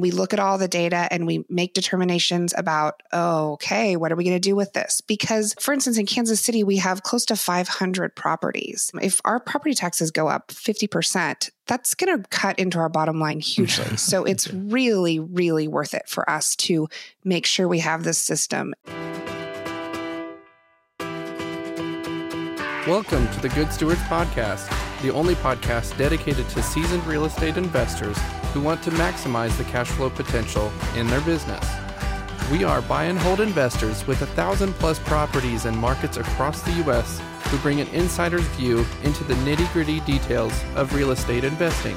We look at all the data and we make determinations about, oh, okay, what are we going to do with this? Because, for instance, in Kansas City, we have close to 500 properties. If our property taxes go up 50%, that's going to cut into our bottom line hugely. so it's really, really worth it for us to make sure we have this system. Welcome to the Good Stewards Podcast, the only podcast dedicated to seasoned real estate investors who want to maximize the cash flow potential in their business. We are buy and hold investors with a thousand plus properties and markets across the U.S. who bring an insider's view into the nitty gritty details of real estate investing.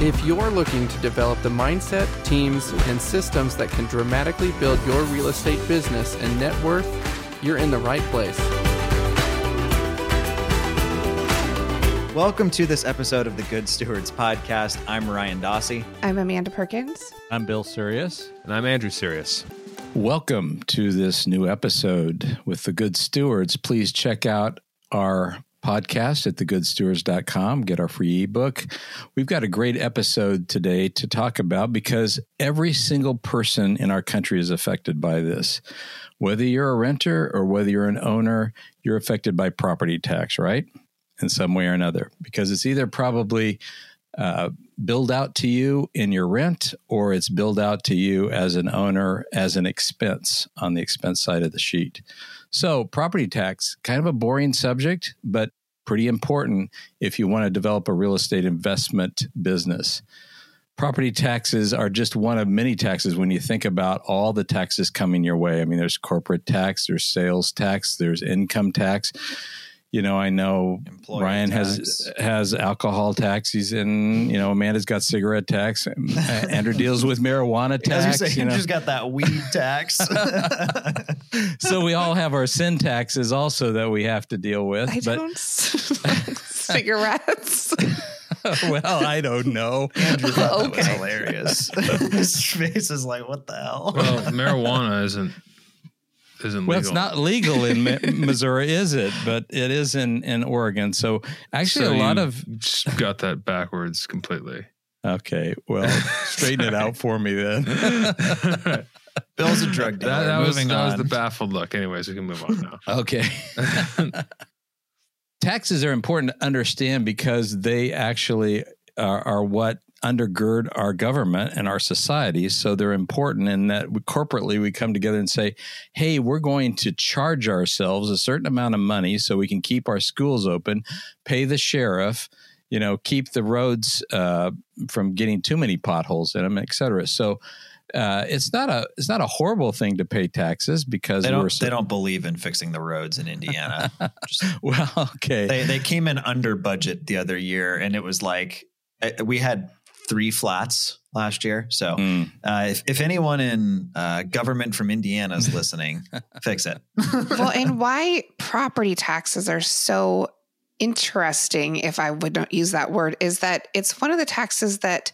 If you're looking to develop the mindset, teams, and systems that can dramatically build your real estate business and net worth, you're in the right place. Welcome to this episode of the Good Stewards Podcast. I'm Ryan Dossey. I'm Amanda Perkins. I'm Bill Sirius. And I'm Andrew Sirius. Welcome to this new episode with the Good Stewards. Please check out our podcast at thegoodstewards.com. Get our free ebook. We've got a great episode today to talk about because every single person in our country is affected by this. Whether you're a renter or whether you're an owner, you're affected by property tax, right? In some way or another because it's either probably uh, billed out to you in your rent or it's billed out to you as an owner as an expense on the expense side of the sheet. So, property tax, kind of a boring subject, but pretty important if you want to develop a real estate investment business. Property taxes are just one of many taxes when you think about all the taxes coming your way. I mean, there's corporate tax, there's sales tax, there's income tax you know, I know Employee Ryan tax. has has alcohol taxes, and you know, Amanda's got cigarette tax. Andrew deals with marijuana tax. As you say, you Andrew's know. got that weed tax. so we all have our sin taxes also that we have to deal with. I but don't cigarettes. well, I don't know. Andrew thought okay. that was hilarious. His face is like, what the hell? Well, marijuana isn't isn't well, it's not legal in Missouri, is it? But it is in in Oregon. So actually, so a lot of got that backwards completely. Okay, well, straighten it out for me then. Bill's a drug dealer. That, that was, that was the baffled look. Anyways, we can move on now. okay. Taxes are important to understand because they actually are, are what undergird our government and our societies. So they're important in that we, corporately we come together and say, hey, we're going to charge ourselves a certain amount of money so we can keep our schools open, pay the sheriff, you know, keep the roads uh, from getting too many potholes in them, et cetera. So uh, it's not a it's not a horrible thing to pay taxes because they don't so, they don't believe in fixing the roads in Indiana. Just, well, okay, they they came in under budget the other year, and it was like uh, we had three flats last year. So mm. uh, if, if anyone in uh, government from Indiana is listening, fix it. well, and why property taxes are so interesting, if I would not use that word, is that it's one of the taxes that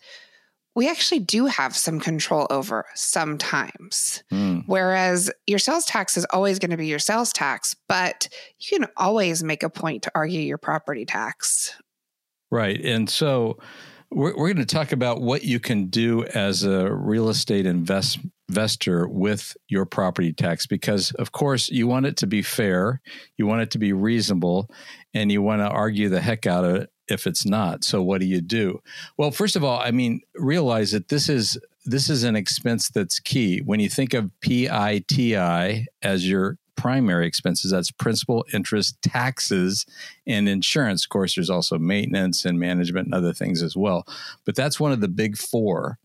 we actually do have some control over sometimes. Mm. Whereas your sales tax is always going to be your sales tax, but you can always make a point to argue your property tax. Right. And so we're, we're going to talk about what you can do as a real estate invest, investor with your property tax because, of course, you want it to be fair, you want it to be reasonable, and you want to argue the heck out of it if it's not. So, what do you do? Well, first of all, I mean, realize that this is this is an expense that's key. When you think of PITI as your primary expenses. That's principal, interest, taxes, and insurance. Of course, there's also maintenance and management and other things as well. But that's one of the big four.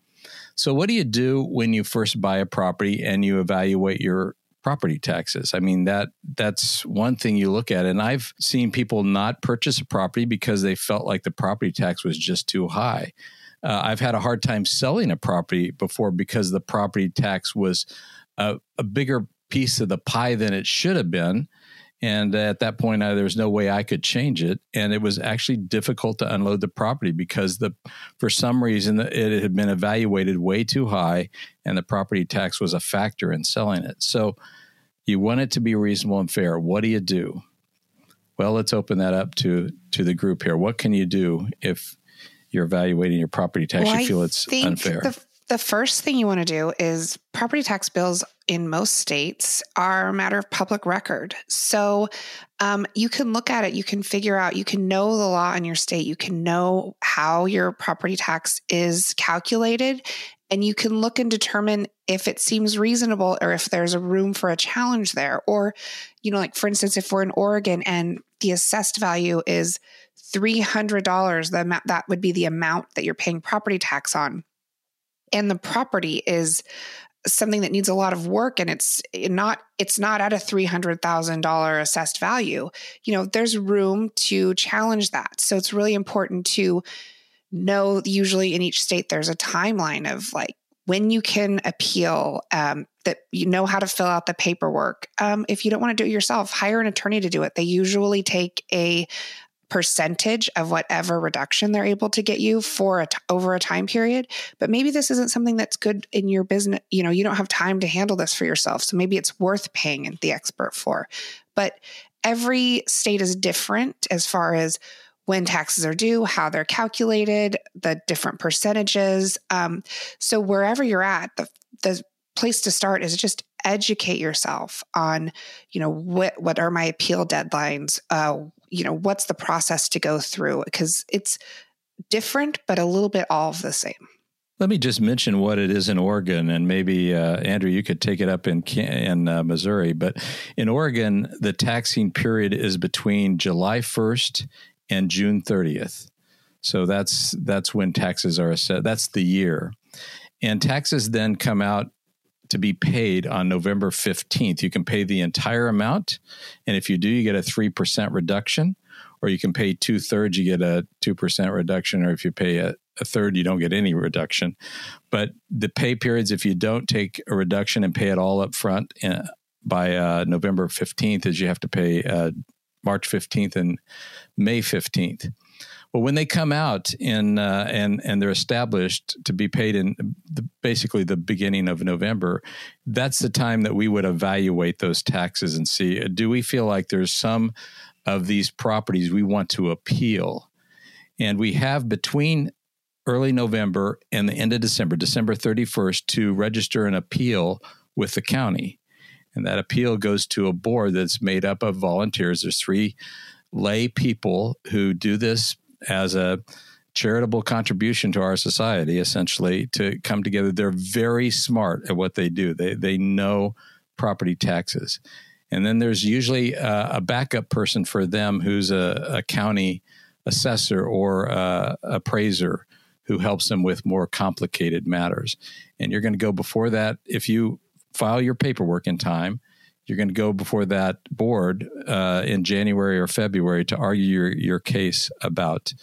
So, what do you do when you first buy a property and you evaluate your property taxes? I mean that that's one thing you look at. And I've seen people not purchase a property because they felt like the property tax was just too high. Uh, I've had a hard time selling a property before because the property tax was a, a bigger piece of the pie than it should have been. And at that point, I, there was no way I could change it, and it was actually difficult to unload the property because the, for some reason, it had been evaluated way too high, and the property tax was a factor in selling it. So, you want it to be reasonable and fair. What do you do? Well, let's open that up to to the group here. What can you do if you're evaluating your property tax? Well, you feel it's unfair. The The first thing you want to do is property tax bills in most states are a matter of public record. So um, you can look at it, you can figure out, you can know the law in your state, you can know how your property tax is calculated, and you can look and determine if it seems reasonable or if there's a room for a challenge there. Or, you know, like for instance, if we're in Oregon and the assessed value is $300, the amount, that would be the amount that you're paying property tax on and the property is something that needs a lot of work and it's not it's not at a $300,000 assessed value. You know, there's room to challenge that. So it's really important to know usually in each state there's a timeline of like when you can appeal um, that you know how to fill out the paperwork um, if you don't want to do it yourself hire an attorney to do it they usually take a percentage of whatever reduction they're able to get you for a t- over a time period but maybe this isn't something that's good in your business you know you don't have time to handle this for yourself so maybe it's worth paying the expert for. But every state is different as far as when taxes are due how they're calculated the different percentages um, so wherever you're at the, the place to start is just educate yourself on you know what what are my appeal deadlines uh, you know what's the process to go through because it's different but a little bit all of the same let me just mention what it is in Oregon, and maybe uh, Andrew, you could take it up in in uh, Missouri. But in Oregon, the taxing period is between July 1st and June 30th. So that's that's when taxes are assessed. That's the year, and taxes then come out to be paid on November 15th. You can pay the entire amount. And if you do, you get a 3% reduction, or you can pay two thirds, you get a 2% reduction, or if you pay a, a third, you don't get any reduction. But the pay periods, if you don't take a reduction and pay it all up front uh, by uh, November 15th, is you have to pay uh, March 15th and May 15th. Well, when they come out in uh, and and they're established to be paid in the, basically the beginning of November, that's the time that we would evaluate those taxes and see uh, do we feel like there's some of these properties we want to appeal, and we have between early November and the end of December, December 31st, to register an appeal with the county. And that appeal goes to a board that's made up of volunteers. There's three lay people who do this as a charitable contribution to our society, essentially, to come together. They're very smart at what they do. They they know property taxes, and then there's usually a, a backup person for them who's a, a county assessor or a appraiser who helps them with more complicated matters. And you're going to go before that if you file your paperwork in time. You're going to go before that board uh, in January or February to argue your, your case about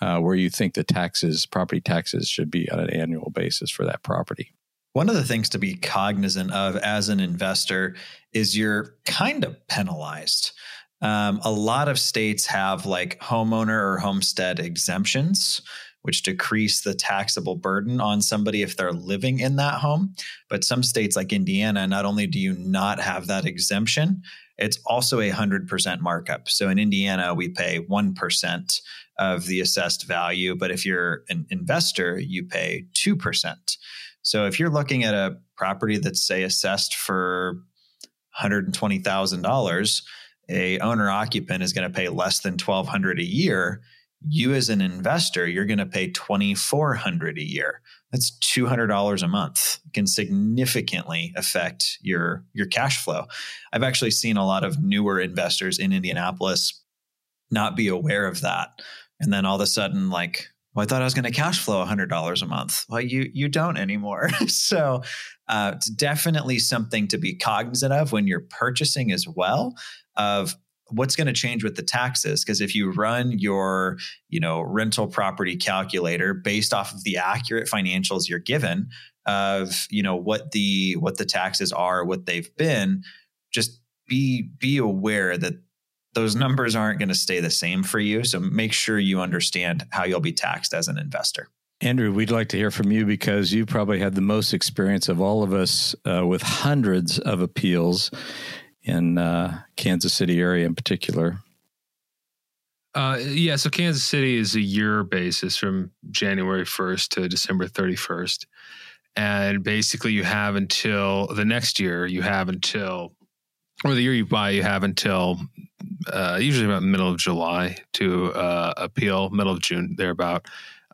uh, where you think the taxes, property taxes, should be on an annual basis for that property. One of the things to be cognizant of as an investor is you're kind of penalized. Um, a lot of states have like homeowner or homestead exemptions, which decrease the taxable burden on somebody if they're living in that home. But some states like Indiana, not only do you not have that exemption, it's also a 100% markup. So in Indiana, we pay 1% of the assessed value. But if you're an investor, you pay 2%. So if you're looking at a property that's, say, assessed for $120,000, a owner occupant is going to pay less than 1200 a year you as an investor you're going to pay 2400 a year that's $200 a month it can significantly affect your your cash flow i've actually seen a lot of newer investors in indianapolis not be aware of that and then all of a sudden like well, I thought I was going to cash flow $100 a month. Well, you you don't anymore. so uh, it's definitely something to be cognizant of when you're purchasing as well. Of what's going to change with the taxes? Because if you run your you know rental property calculator based off of the accurate financials you're given of you know what the what the taxes are what they've been just be be aware that those numbers aren't going to stay the same for you. So make sure you understand how you'll be taxed as an investor. Andrew, we'd like to hear from you because you probably had the most experience of all of us uh, with hundreds of appeals in uh, Kansas City area in particular? Uh, yeah, so Kansas City is a year basis from January 1st to December 31st. and basically you have until the next year. You have until or the year you buy, you have until uh, usually about middle of July to uh, appeal, middle of June, thereabout.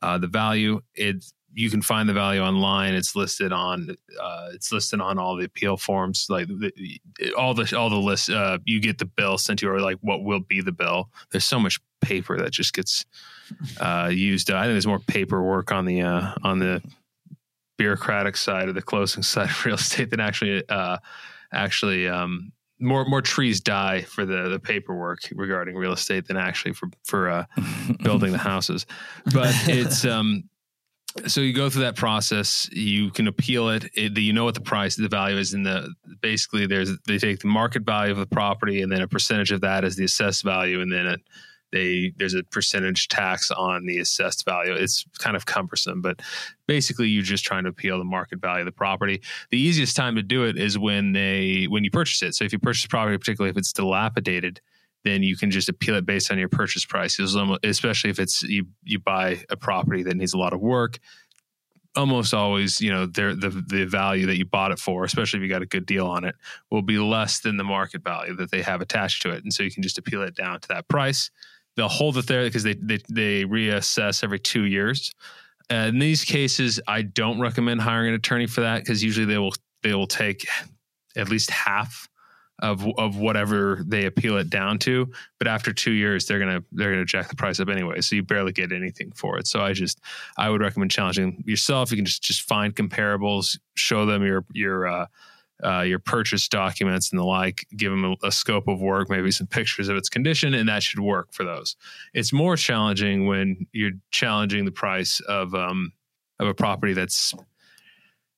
Uh, the value, it you can find the value online. It's listed on uh, it's listed on all the appeal forms, like the, all the all the lists. Uh, you get the bill sent to you, or like what will be the bill. There's so much paper that just gets uh, used. I think there's more paperwork on the uh, on the bureaucratic side of the closing side of real estate than actually uh, actually um, more more trees die for the the paperwork regarding real estate than actually for for uh, building the houses. But it's um so you go through that process. You can appeal it. it. You know what the price, the value is in the. Basically, there's they take the market value of the property, and then a percentage of that is the assessed value, and then a, they there's a percentage tax on the assessed value. It's kind of cumbersome, but basically you're just trying to appeal the market value of the property. The easiest time to do it is when they when you purchase it. So if you purchase a property, particularly if it's dilapidated, then you can just appeal it based on your purchase price. Especially if it's you you buy a property that needs a lot of work. Almost always, you know, the the value that you bought it for, especially if you got a good deal on it, will be less than the market value that they have attached to it, and so you can just appeal it down to that price they'll hold it there because they they, they reassess every two years. Uh, in these cases, I don't recommend hiring an attorney for that because usually they will they will take at least half of of whatever they appeal it down to. But after two years, they're gonna they're gonna jack the price up anyway, so you barely get anything for it. So I just I would recommend challenging yourself. You can just just find comparables, show them your your uh, uh, your purchase documents and the like, give them a, a, scope of work, maybe some pictures of its condition, and that should work for those. It's more challenging when you're challenging the price of um, of a property that's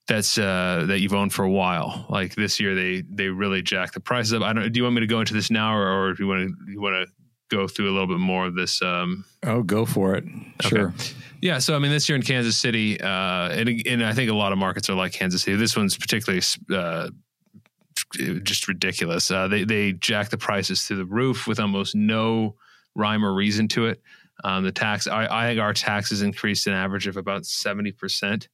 that's uh, that you've owned for a while. Like this year, they they really jack the prices up. I don't. Do you want me to go into this now, or, or do you want to you want to go through a little bit more of this? Um, oh, go for it. Sure. Yeah, so I mean, this year in Kansas City, uh, and, and I think a lot of markets are like Kansas City. This one's particularly uh, just ridiculous. Uh, they they jack the prices through the roof with almost no rhyme or reason to it. Um, the tax, I, I, think our taxes increased an average of about seventy percent.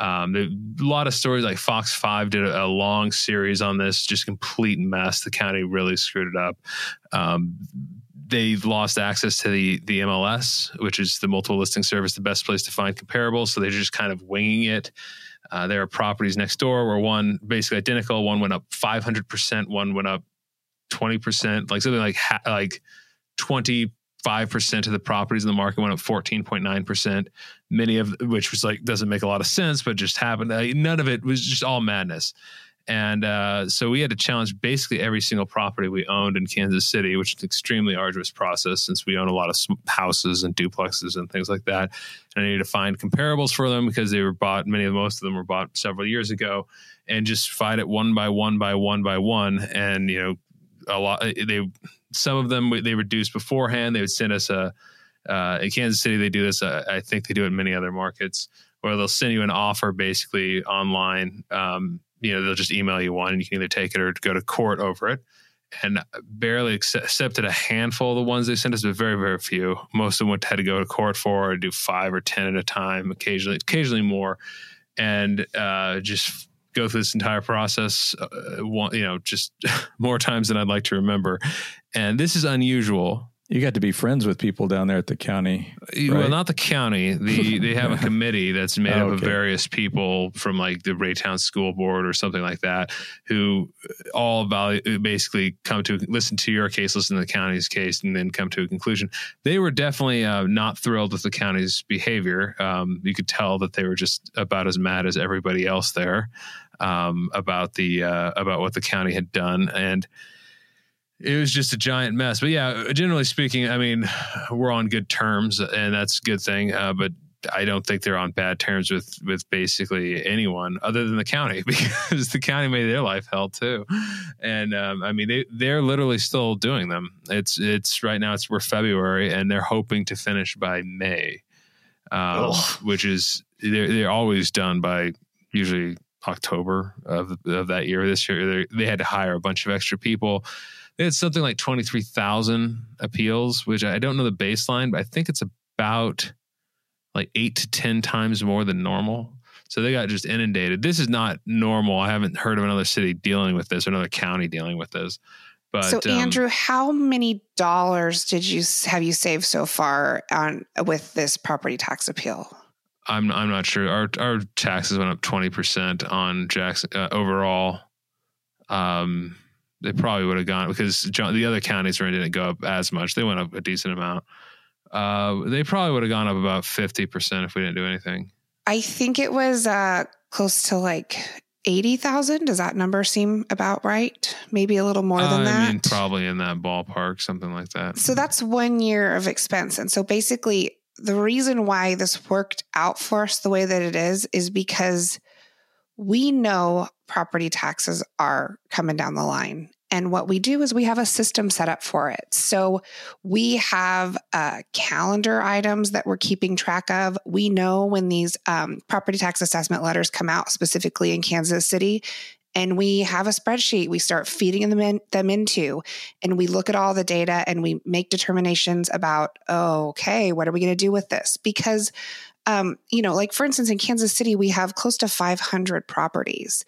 Um, a lot of stories like Fox 5 did a, a, long series on this, just complete mess. The county really screwed it up. Um, they lost access to the the MLS, which is the multiple listing service, the best place to find comparables. So they're just kind of winging it. Uh, there are properties next door where one basically identical, one went up 500%, one went up 20%, like something like ha- like 20 5% of the properties in the market went up 14.9%, many of which was like, doesn't make a lot of sense, but just happened. None of it was just all madness. And uh, so we had to challenge basically every single property we owned in Kansas City, which is an extremely arduous process since we own a lot of houses and duplexes and things like that. And I needed to find comparables for them because they were bought, many of most of them were bought several years ago, and just fight it one by one by one by one. And, you know, a lot, they, some of them they reduced beforehand. They would send us a, uh, in Kansas City, they do this. Uh, I think they do it in many other markets where they'll send you an offer basically online. Um, you know they'll just email you one and you can either take it or go to court over it and barely accepted a handful of the ones they sent us, but very, very few. Most of them had to go to court for or do five or ten at a time, occasionally, occasionally more, and uh, just go through this entire process. Uh, you know, just more times than I'd like to remember. And this is unusual you got to be friends with people down there at the county. Right? Well, not the county. The they have a committee that's made oh, up of various people from like the Raytown School Board or something like that, who all value, basically come to listen to your case, listen to the county's case, and then come to a conclusion. They were definitely uh, not thrilled with the county's behavior. Um, you could tell that they were just about as mad as everybody else there um, about the uh, about what the county had done and it was just a giant mess. But yeah, generally speaking, I mean, we're on good terms, and that's a good thing. Uh, but I don't think they're on bad terms with with basically anyone other than the county because the county made their life hell too. And um, I mean, they they're literally still doing them. It's it's right now. It's we're February, and they're hoping to finish by May, um, which is they're they're always done by usually October of of that year. This year they had to hire a bunch of extra people They had something like 23,000 appeals, which I don't know the baseline, but I think it's about like eight to 10 times more than normal. So they got just inundated. This is not normal. I haven't heard of another city dealing with this, or another county dealing with this. But so um, Andrew, how many dollars did you have you saved so far on with this property tax appeal? I'm I'm not sure. Our our taxes went up twenty percent on Jackson uh, overall. Um, they probably would have gone because John, the other counties really didn't go up as much. They went up a decent amount. Uh, they probably would have gone up about fifty percent if we didn't do anything. I think it was uh, close to like eighty thousand. Does that number seem about right? Maybe a little more than I that. mean, probably in that ballpark, something like that. So that's one year of expense, and so basically, the reason why this worked out for us the way that it is is because we know property taxes are coming down the line. And what we do is we have a system set up for it. So we have uh, calendar items that we're keeping track of. We know when these um, property tax assessment letters come out, specifically in Kansas City. And we have a spreadsheet we start feeding them, in, them into. And we look at all the data and we make determinations about, oh, okay, what are we going to do with this? Because um, you know, like for instance, in Kansas City, we have close to 500 properties.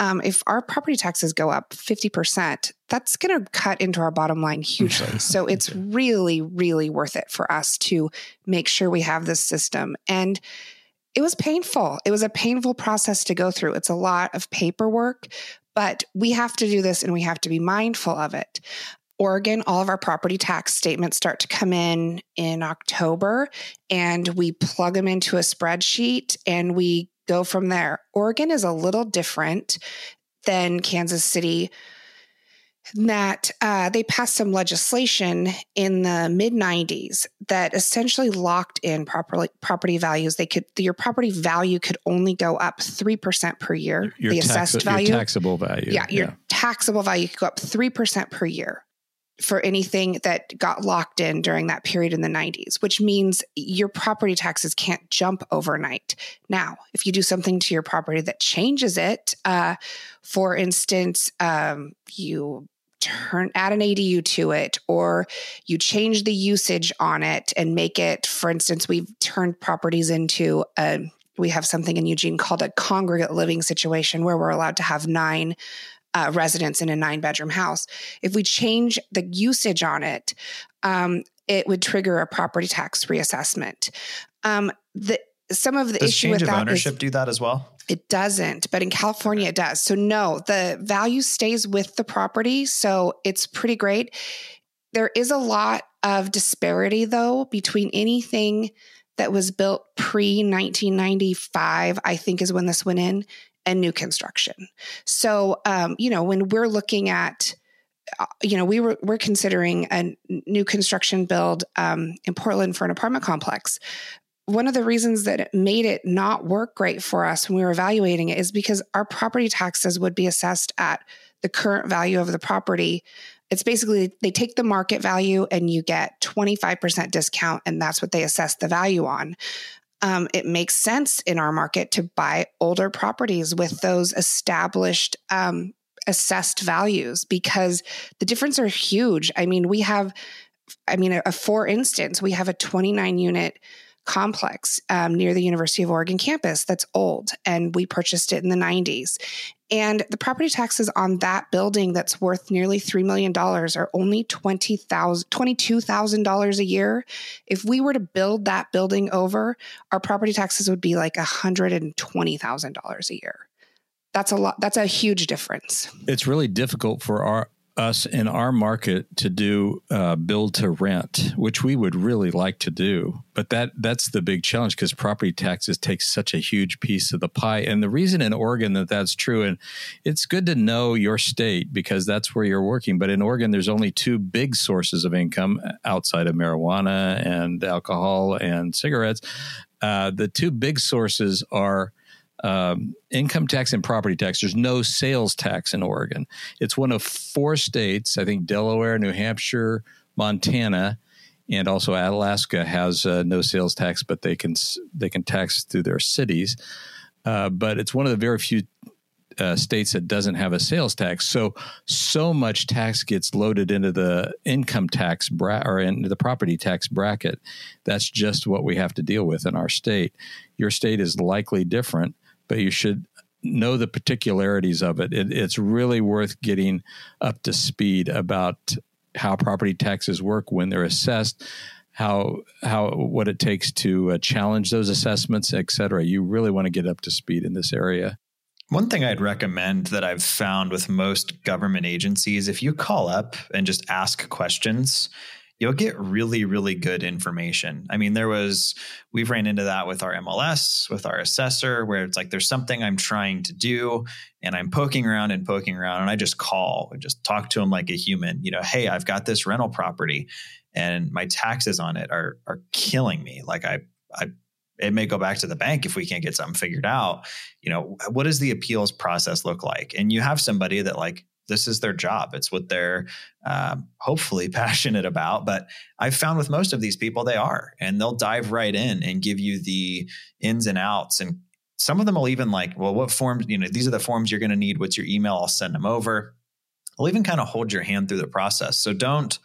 Um, if our property taxes go up 50%, that's going to cut into our bottom line hugely. so it's really, really worth it for us to make sure we have this system. And it was painful. It was a painful process to go through. It's a lot of paperwork, but we have to do this and we have to be mindful of it. Oregon, all of our property tax statements start to come in in October and we plug them into a spreadsheet and we go from there. Oregon is a little different than Kansas City that uh, they passed some legislation in the mid 90s that essentially locked in properly property values. They could your property value could only go up 3% per year your the tax, assessed value. your taxable value yeah your taxable value could go up 3% per year for anything that got locked in during that period in the 90s, which means your property taxes can't jump overnight. Now, if you do something to your property that changes it, uh, for instance, um, you turn add an ADU to it or you change the usage on it and make it for instance we've turned properties into a we have something in Eugene called a congregate living situation where we're allowed to have nine uh, residents in a nine bedroom house. If we change the usage on it, um, it would trigger a property tax reassessment. Um, the some of the Does issue change with of that ownership is, do that as well? It doesn't, but in California it does. So no, the value stays with the property, so it's pretty great. There is a lot of disparity though between anything that was built pre 1995, I think is when this went in, and new construction. So, um, you know, when we're looking at, uh, you know, we were we're considering a new construction build um, in Portland for an apartment complex. One of the reasons that it made it not work great for us when we were evaluating it is because our property taxes would be assessed at the current value of the property. It's basically they take the market value and you get 25% discount, and that's what they assess the value on um, it makes sense in our market to buy older properties with those established um, assessed values because the difference are huge. I mean, we have, I mean, a, a for instance, we have a 29 unit complex um, near the University of Oregon campus that's old, and we purchased it in the 90s. And the property taxes on that building that's worth nearly $3 million are only $20,000, $22,000 a year. If we were to build that building over, our property taxes would be like $120,000 a year. That's a lot. That's a huge difference. It's really difficult for our us in our market to do uh, build to rent, which we would really like to do. But that that's the big challenge because property taxes take such a huge piece of the pie. And the reason in Oregon that that's true, and it's good to know your state because that's where you're working. But in Oregon, there's only two big sources of income outside of marijuana and alcohol and cigarettes. Uh, the two big sources are um, income tax and property tax. There's no sales tax in Oregon. It's one of four states, I think Delaware, New Hampshire, Montana, and also Alaska has uh, no sales tax, but they can they can tax through their cities. Uh, but it's one of the very few uh, states that doesn't have a sales tax. So so much tax gets loaded into the income tax bra- or into the property tax bracket. That's just what we have to deal with in our state. Your state is likely different, but you should know the particularities of it. it. It's really worth getting up to speed about how property taxes work when they're assessed, how how what it takes to uh, challenge those assessments, et cetera. You really want to get up to speed in this area. One thing I'd recommend that I've found with most government agencies, if you call up and just ask questions, you'll get really, really good information. I mean, there was, we've ran into that with our MLS, with our assessor, where it's like there's something I'm trying to do and I'm poking around and poking around, and I just call and just talk to them like a human. You know, hey, I've got this rental property and my taxes on it are are killing me. Like I, I it may go back to the bank if we can't get something figured out. You know, what does the appeals process look like? And you have somebody that like this is their job. It's what they're um, hopefully passionate about. But I've found with most of these people, they are, and they'll dive right in and give you the ins and outs. And some of them will even like, well, what forms, you know, these are the forms you're going to need. What's your email? I'll send them over. They'll even kind of hold your hand through the process. So don't,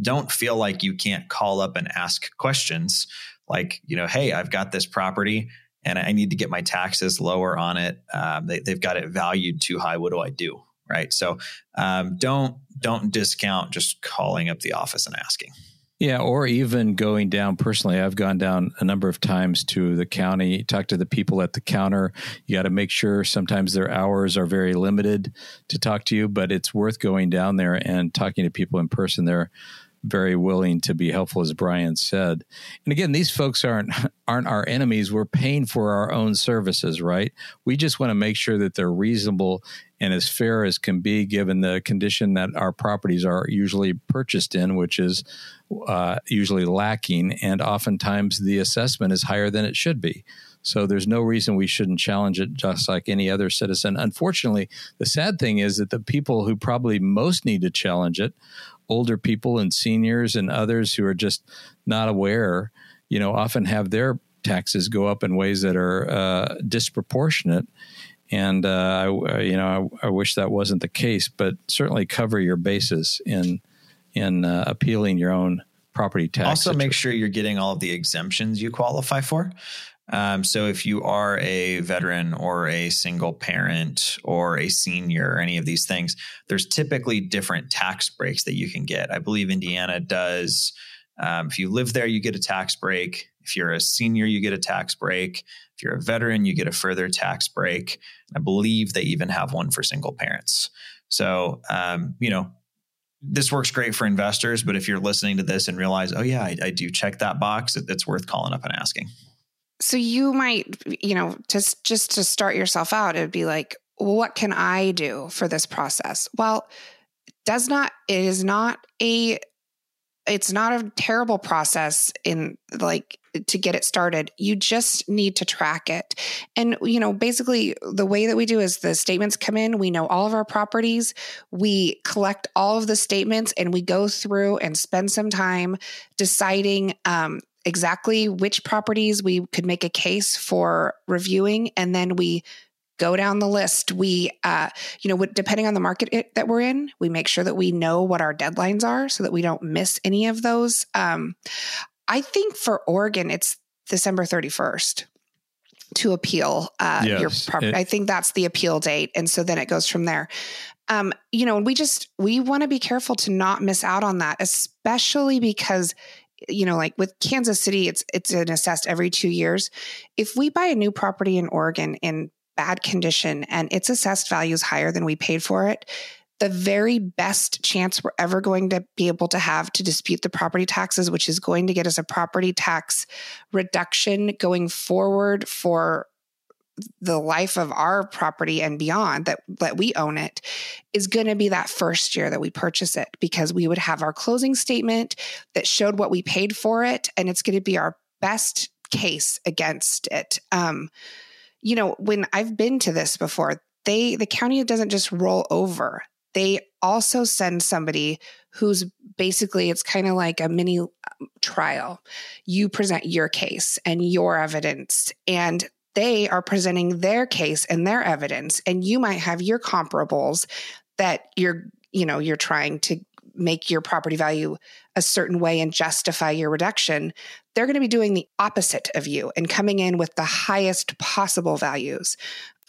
don't feel like you can't call up and ask questions like, you know, hey, I've got this property and I need to get my taxes lower on it. Um, they, have got it valued too high. What do I do? Right. So um, don't don't discount just calling up the office and asking. Yeah, or even going down personally. I've gone down a number of times to the county, talk to the people at the counter. You got to make sure sometimes their hours are very limited to talk to you, but it's worth going down there and talking to people in person. They're very willing to be helpful, as Ryan said. And again, these folks aren't aren't our enemies. We're paying for our own services, right? We just want to make sure that they're reasonable and as fair as can be, given the condition that our properties are usually purchased in, which is uh, usually lacking, and oftentimes the assessment is higher than it should be. So there's no reason we shouldn't challenge it just like any other citizen. Unfortunately, the sad thing is that the people who probably most need to challenge it older people and seniors and others who are just not aware, you know, often have their taxes go up in ways that are uh, disproportionate. And uh, I, you know, I, I, wish that wasn't the case, but certainly cover your bases in in uh, appealing your own property tax. Also, situation. make sure you're getting all of the exemptions you qualify for. Um, so if you are a veteran or a single parent or a senior or any of these things, there's typically different tax breaks that you can get. I believe Indiana does. Um, if you live there, you get a tax break. If you're a senior, you get a tax break. If you're a veteran, you get a further tax break. I believe they even have one for single parents. So, um, you know, this works great for investors, but if you're listening to this and realize, oh, yeah, I, I do check that box, it, it's worth calling up and asking so you might you know just just to start yourself out it would be like what can i do for this process? Well does not it is not a it's not a terrible process in like to get it started. You just need to track it. And you know basically the way that we do is the statements come in we know all of our properties we collect all of the statements and we go through and spend some time deciding um, exactly which properties we could make a case for reviewing and then we go down the list we uh, you know depending on the market it, that we're in we make sure that we know what our deadlines are so that we don't miss any of those um, i think for oregon it's december 31st to appeal uh, yes, your property. I think that's the appeal date, and so then it goes from there. Um, you know, and we just we want to be careful to not miss out on that, especially because you know, like with Kansas City, it's it's an assessed every two years. If we buy a new property in Oregon in bad condition and its assessed value is higher than we paid for it, the very best chance we're ever going to be able to have to dispute the property taxes, which is going to get us a property tax reduction going forward for the life of our property and beyond that that we own it is going to be that first year that we purchase it because we would have our closing statement that showed what we paid for it and it's going to be our best case against it. Um, you know when i've been to this before they the county doesn't just roll over. They also send somebody who's basically it's kind of like a mini um, trial. You present your case and your evidence and they are presenting their case and their evidence and you might have your comparables that you're you know you're trying to make your property value a certain way and justify your reduction, they're going to be doing the opposite of you and coming in with the highest possible values.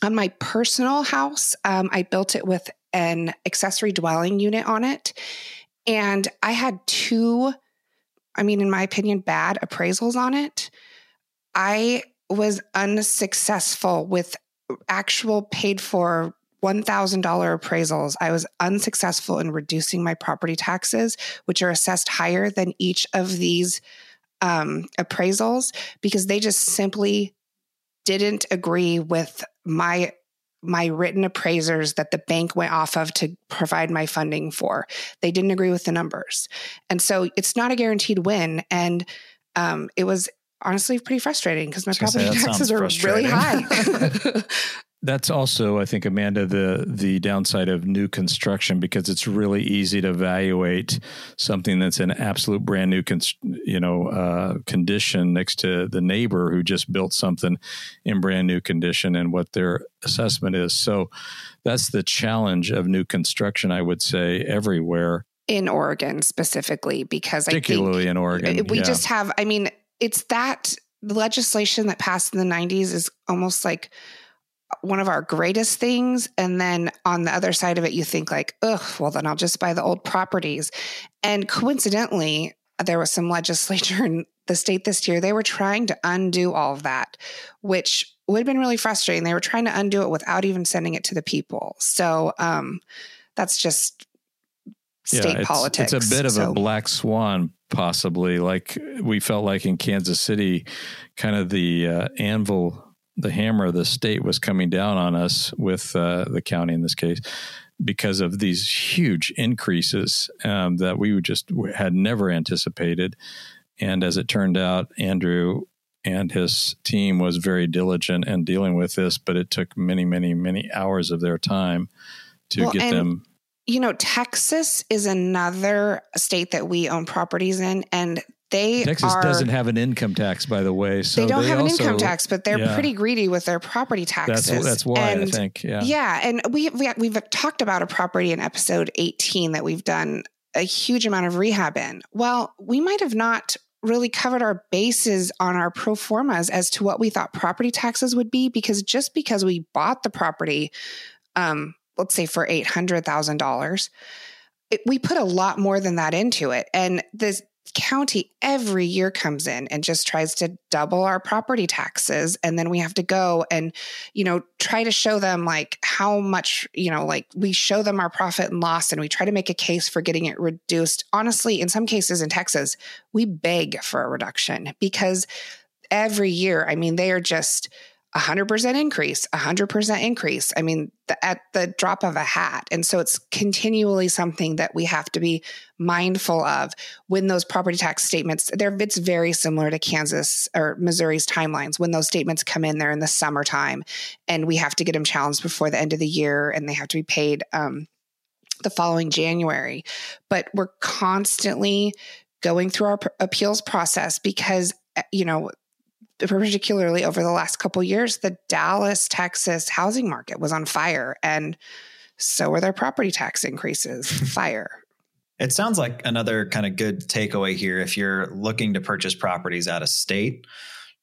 On my personal house, um, I built it with an accessory dwelling unit on it. And I had two, I mean, in my opinion, bad appraisals on it. I was unsuccessful with actual paid for $1,000 appraisals. I was unsuccessful in reducing my property taxes, which are assessed higher than each of these um, appraisals because they just simply didn't agree with my my written appraisers that the bank went off of to provide my funding for. They didn't agree with the numbers. And so it's not a guaranteed win. And um, it was honestly pretty frustrating because my property say, taxes are really high. That's also, I think, Amanda, the the downside of new construction because it's really easy to evaluate something that's an absolute brand new, you know, uh, condition next to the neighbor who just built something in brand new condition and what their assessment is. So that's the challenge of new construction, I would say, everywhere in Oregon specifically, because particularly in Oregon, we yeah. just have. I mean, it's that the legislation that passed in the '90s is almost like one of our greatest things. And then on the other side of it, you think like, ugh, well, then I'll just buy the old properties. And coincidentally, there was some legislature in the state this year. They were trying to undo all of that, which would have been really frustrating. They were trying to undo it without even sending it to the people. So um, that's just state yeah, it's, politics. It's a bit of so. a black swan, possibly. Like we felt like in Kansas City, kind of the uh, anvil the hammer of the state was coming down on us with uh, the county in this case because of these huge increases um, that we just had never anticipated. And as it turned out, Andrew and his team was very diligent in dealing with this, but it took many, many, many hours of their time to well, get them. You know, Texas is another state that we own properties in, and they Texas are, doesn't have an income tax, by the way. So they don't they have also, an income tax, but they're yeah. pretty greedy with their property taxes. That's, that's why and, I think. Yeah, yeah, and we, we we've talked about a property in episode eighteen that we've done a huge amount of rehab in. Well, we might have not really covered our bases on our pro formas as to what we thought property taxes would be because just because we bought the property, um, let's say for eight hundred thousand dollars. We put a lot more than that into it. And this county every year comes in and just tries to double our property taxes and then we have to go and you know try to show them like how much you know like we show them our profit and loss and we try to make a case for getting it reduced honestly in some cases in Texas we beg for a reduction because every year i mean they are just 100% increase, 100% increase. I mean, the, at the drop of a hat. And so it's continually something that we have to be mindful of when those property tax statements, they're, it's very similar to Kansas or Missouri's timelines. When those statements come in, they're in the summertime and we have to get them challenged before the end of the year and they have to be paid um, the following January. But we're constantly going through our appeals process because eh, you know particularly over the last couple years, the Dallas, Texas housing market was on fire, and so were their property tax increases. fire. It sounds like another kind of good takeaway here if you're looking to purchase properties out of state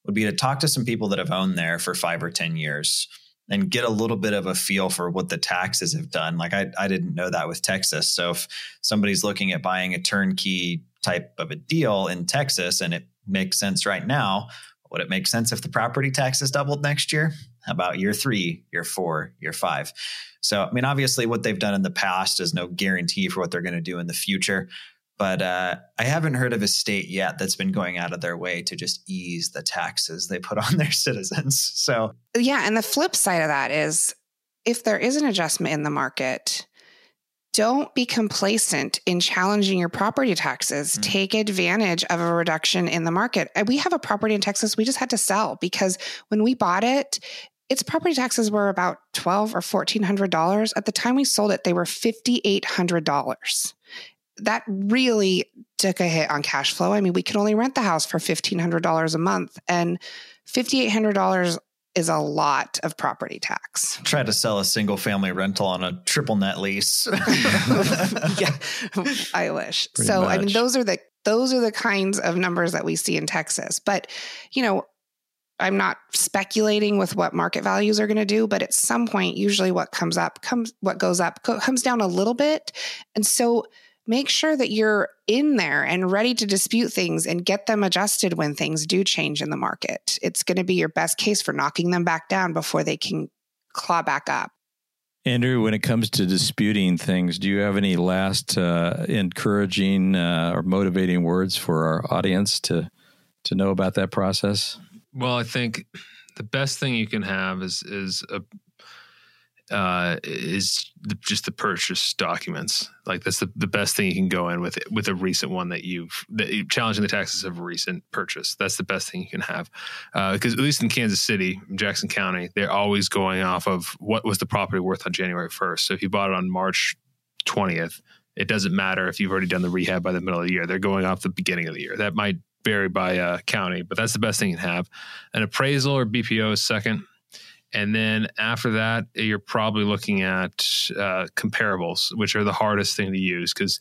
would be to talk to some people that have owned there for five or 10 years and get a little bit of a feel for what the taxes have done. Like I, I didn't know that with Texas. So if somebody's looking at buying a turnkey type of a deal in Texas and it makes sense right now, would it make sense if the property taxes doubled next year? How about year three, year four, year five? So, I mean, obviously, what they've done in the past is no guarantee for what they're going to do in the future. But uh, I haven't heard of a state yet that's been going out of their way to just ease the taxes they put on their citizens. So, yeah. And the flip side of that is if there is an adjustment in the market, don't be complacent in challenging your property taxes. Mm-hmm. Take advantage of a reduction in the market. We have a property in Texas we just had to sell because when we bought it, its property taxes were about twelve or fourteen hundred dollars. At the time we sold it, they were fifty eight hundred dollars. That really took a hit on cash flow. I mean, we could only rent the house for fifteen hundred dollars a month, and fifty eight hundred dollars is a lot of property tax. Try to sell a single family rental on a triple net lease. yeah, I wish. Pretty so, I mean, those are the those are the kinds of numbers that we see in Texas. But you know, I'm not speculating with what market values are going to do, but at some point, usually what comes up comes what goes up comes down a little bit, and so make sure that you're in there and ready to dispute things and get them adjusted when things do change in the market. It's going to be your best case for knocking them back down before they can claw back up. Andrew, when it comes to disputing things, do you have any last uh, encouraging uh, or motivating words for our audience to to know about that process? Well, I think the best thing you can have is is a uh, is just the purchase documents. Like that's the, the best thing you can go in with with a recent one that you've that challenging the taxes of a recent purchase. That's the best thing you can have because at least in Kansas City, Jackson County, they're always going off of what was the property worth on January first. So if you bought it on March twentieth, it doesn't matter if you've already done the rehab by the middle of the year. They're going off the beginning of the year. That might vary by uh, county, but that's the best thing you can have. An appraisal or BPO is second. And then after that, you're probably looking at uh, comparables, which are the hardest thing to use because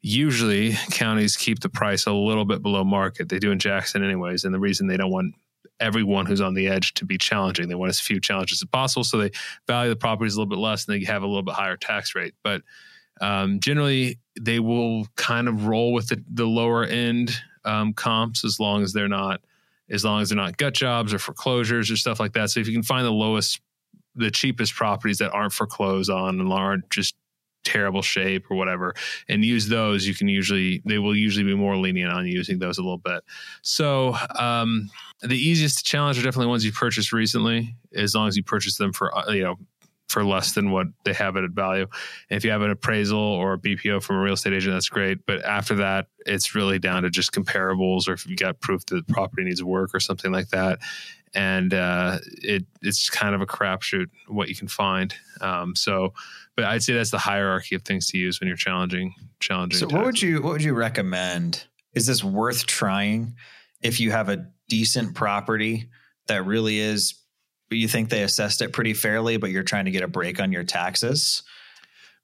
usually counties keep the price a little bit below market. They do in Jackson, anyways. And the reason they don't want everyone who's on the edge to be challenging, they want as few challenges as possible. So they value the properties a little bit less and they have a little bit higher tax rate. But um, generally, they will kind of roll with the, the lower end um, comps as long as they're not as long as they're not gut jobs or foreclosures or stuff like that. So if you can find the lowest, the cheapest properties that aren't foreclosed on and aren't just terrible shape or whatever, and use those, you can usually they will usually be more lenient on using those a little bit. So um, the easiest to challenge are definitely ones you purchased recently, as long as you purchase them for uh, you know for less than what they have it at value. And if you have an appraisal or a BPO from a real estate agent, that's great. But after that, it's really down to just comparables or if you got proof that the property needs work or something like that. And uh, it it's kind of a crapshoot what you can find. Um, so, but I'd say that's the hierarchy of things to use when you're challenging challenging. So what would you what would you recommend? Is this worth trying if you have a decent property that really is you think they assessed it pretty fairly, but you're trying to get a break on your taxes?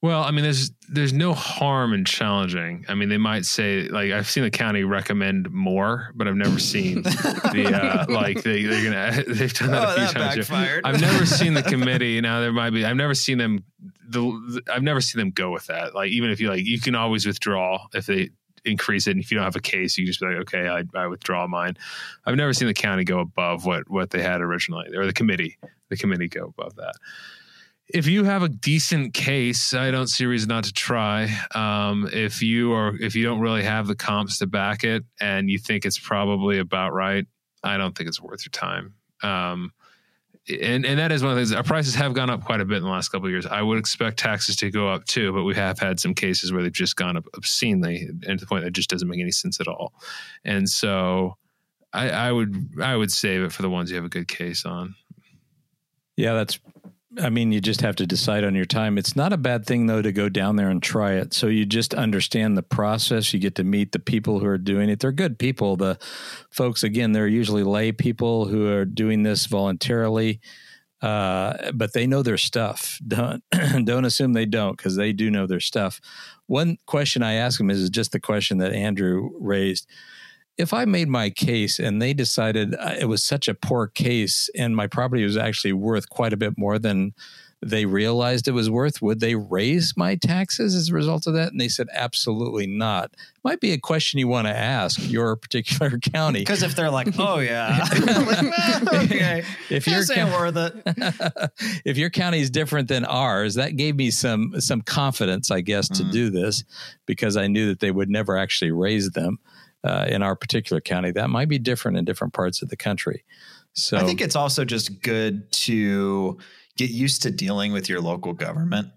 Well, I mean, there's there's no harm in challenging. I mean, they might say like I've seen the county recommend more, but I've never seen the uh, like they they're gonna they've done that Oh, a few that times. backfired. I've never seen the committee. Now there might be. I've never seen them. The I've never seen them go with that. Like even if you like, you can always withdraw if they increase it. And if you don't have a case, you just be like, okay, I, I withdraw mine. I've never seen the county go above what what they had originally, or the committee. The committee go above that if you have a decent case, I don't see a reason not to try. Um, if you are, if you don't really have the comps to back it, and you think it's probably about right, I don't think it's worth your time. Um, and and that is one of the things. Our prices have gone up quite a bit in the last couple of years. I would expect taxes to go up too, but we have had some cases where they've just gone up obscenely, and to the point that just doesn't make any sense at all. And so, I, I would I would save it for the ones you have a good case on. Yeah, that's. I mean, you just have to decide on your time. It's not a bad thing though to go down there and try it. So you just understand the process. You get to meet the people who are doing it. They're good people. The folks, again, they're usually lay people who are doing this voluntarily, uh, but they know their stuff. Don't don't assume they don't because they do know their stuff. One question I ask them is just the question that Andrew raised if I made my case and they decided uh, it was such a poor case and my property was actually worth quite a bit more than they realized it was worth, would they raise my taxes as a result of that? And they said, absolutely not. Might be a question you want to ask your particular county. Because if they're like, oh yeah, like, well, okay, If your this ain't ca- worth it. if your county is different than ours, that gave me some some confidence, I guess, to Mhm. do this because I knew that they would never actually raise them uh, in our particular county. That might be different in different parts of the country. So I think it's also just good to get used to dealing with your local government.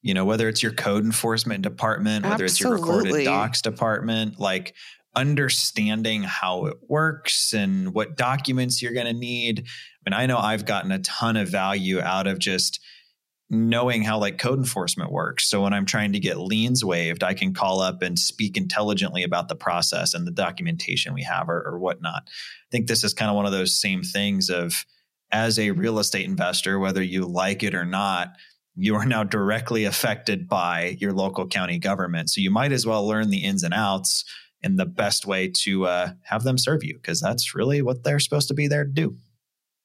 You know, whether it's your code enforcement department, whether it's your recorded docs department, like understanding how it works and what documents you're going to need. I mean, I know I've gotten a ton of value out of just knowing how like code enforcement works. So when I'm trying to get liens waived, I can call up and speak intelligently about the process and the documentation we have or, or whatnot. I think this is kind of one of those same things of as a real estate investor, whether you like it or not, you are now directly affected by your local county government. So you might as well learn the ins and outs and the best way to uh, have them serve you because that's really what they're supposed to be there to do.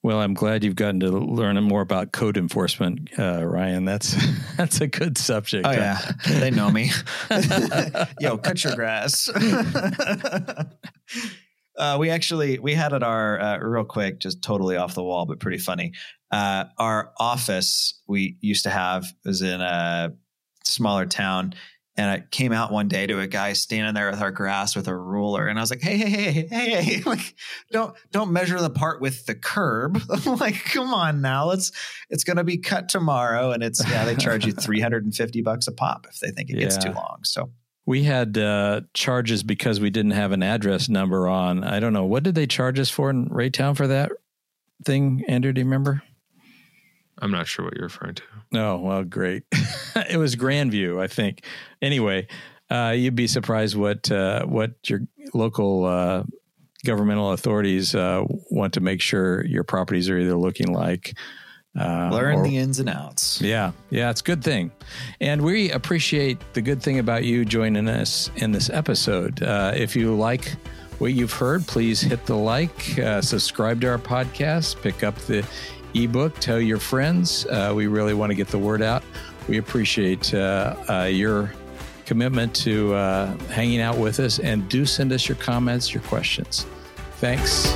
Well, I'm glad you've gotten to learn more about code enforcement, uh, Ryan. That's that's a good subject. Oh yeah, they know me. Yo, cut your grass. uh, we actually we had at our uh, real quick, just totally off the wall, but pretty funny. Uh, our office we used to have was in a smaller town, and I came out one day to a guy standing there with our grass with a ruler, and I was like, "Hey, hey, hey, hey, hey! Like, don't don't measure the part with the curb. Like, come on now, let's. It's going to be cut tomorrow, and it's yeah, they charge you three hundred and fifty bucks a pop if they think it yeah. gets too long. So we had uh, charges because we didn't have an address number on. I don't know what did they charge us for in Raytown for that thing. Andrew, do you remember? I'm not sure what you're referring to. No, well, great. it was Grandview, I think. Anyway, uh, you'd be surprised what uh, what your local uh, governmental authorities uh, want to make sure your properties are either looking like. Uh, Learn or, the ins and outs. Yeah, yeah, it's a good thing, and we appreciate the good thing about you joining us in this episode. Uh, if you like what you've heard, please hit the like, subscribe to our podcast, pick up the ebook. Tell your friends. Uh, we really want to get the word out. We appreciate uh, uh, your commitment to uh, hanging out with us and do send us your comments, your questions. Thanks.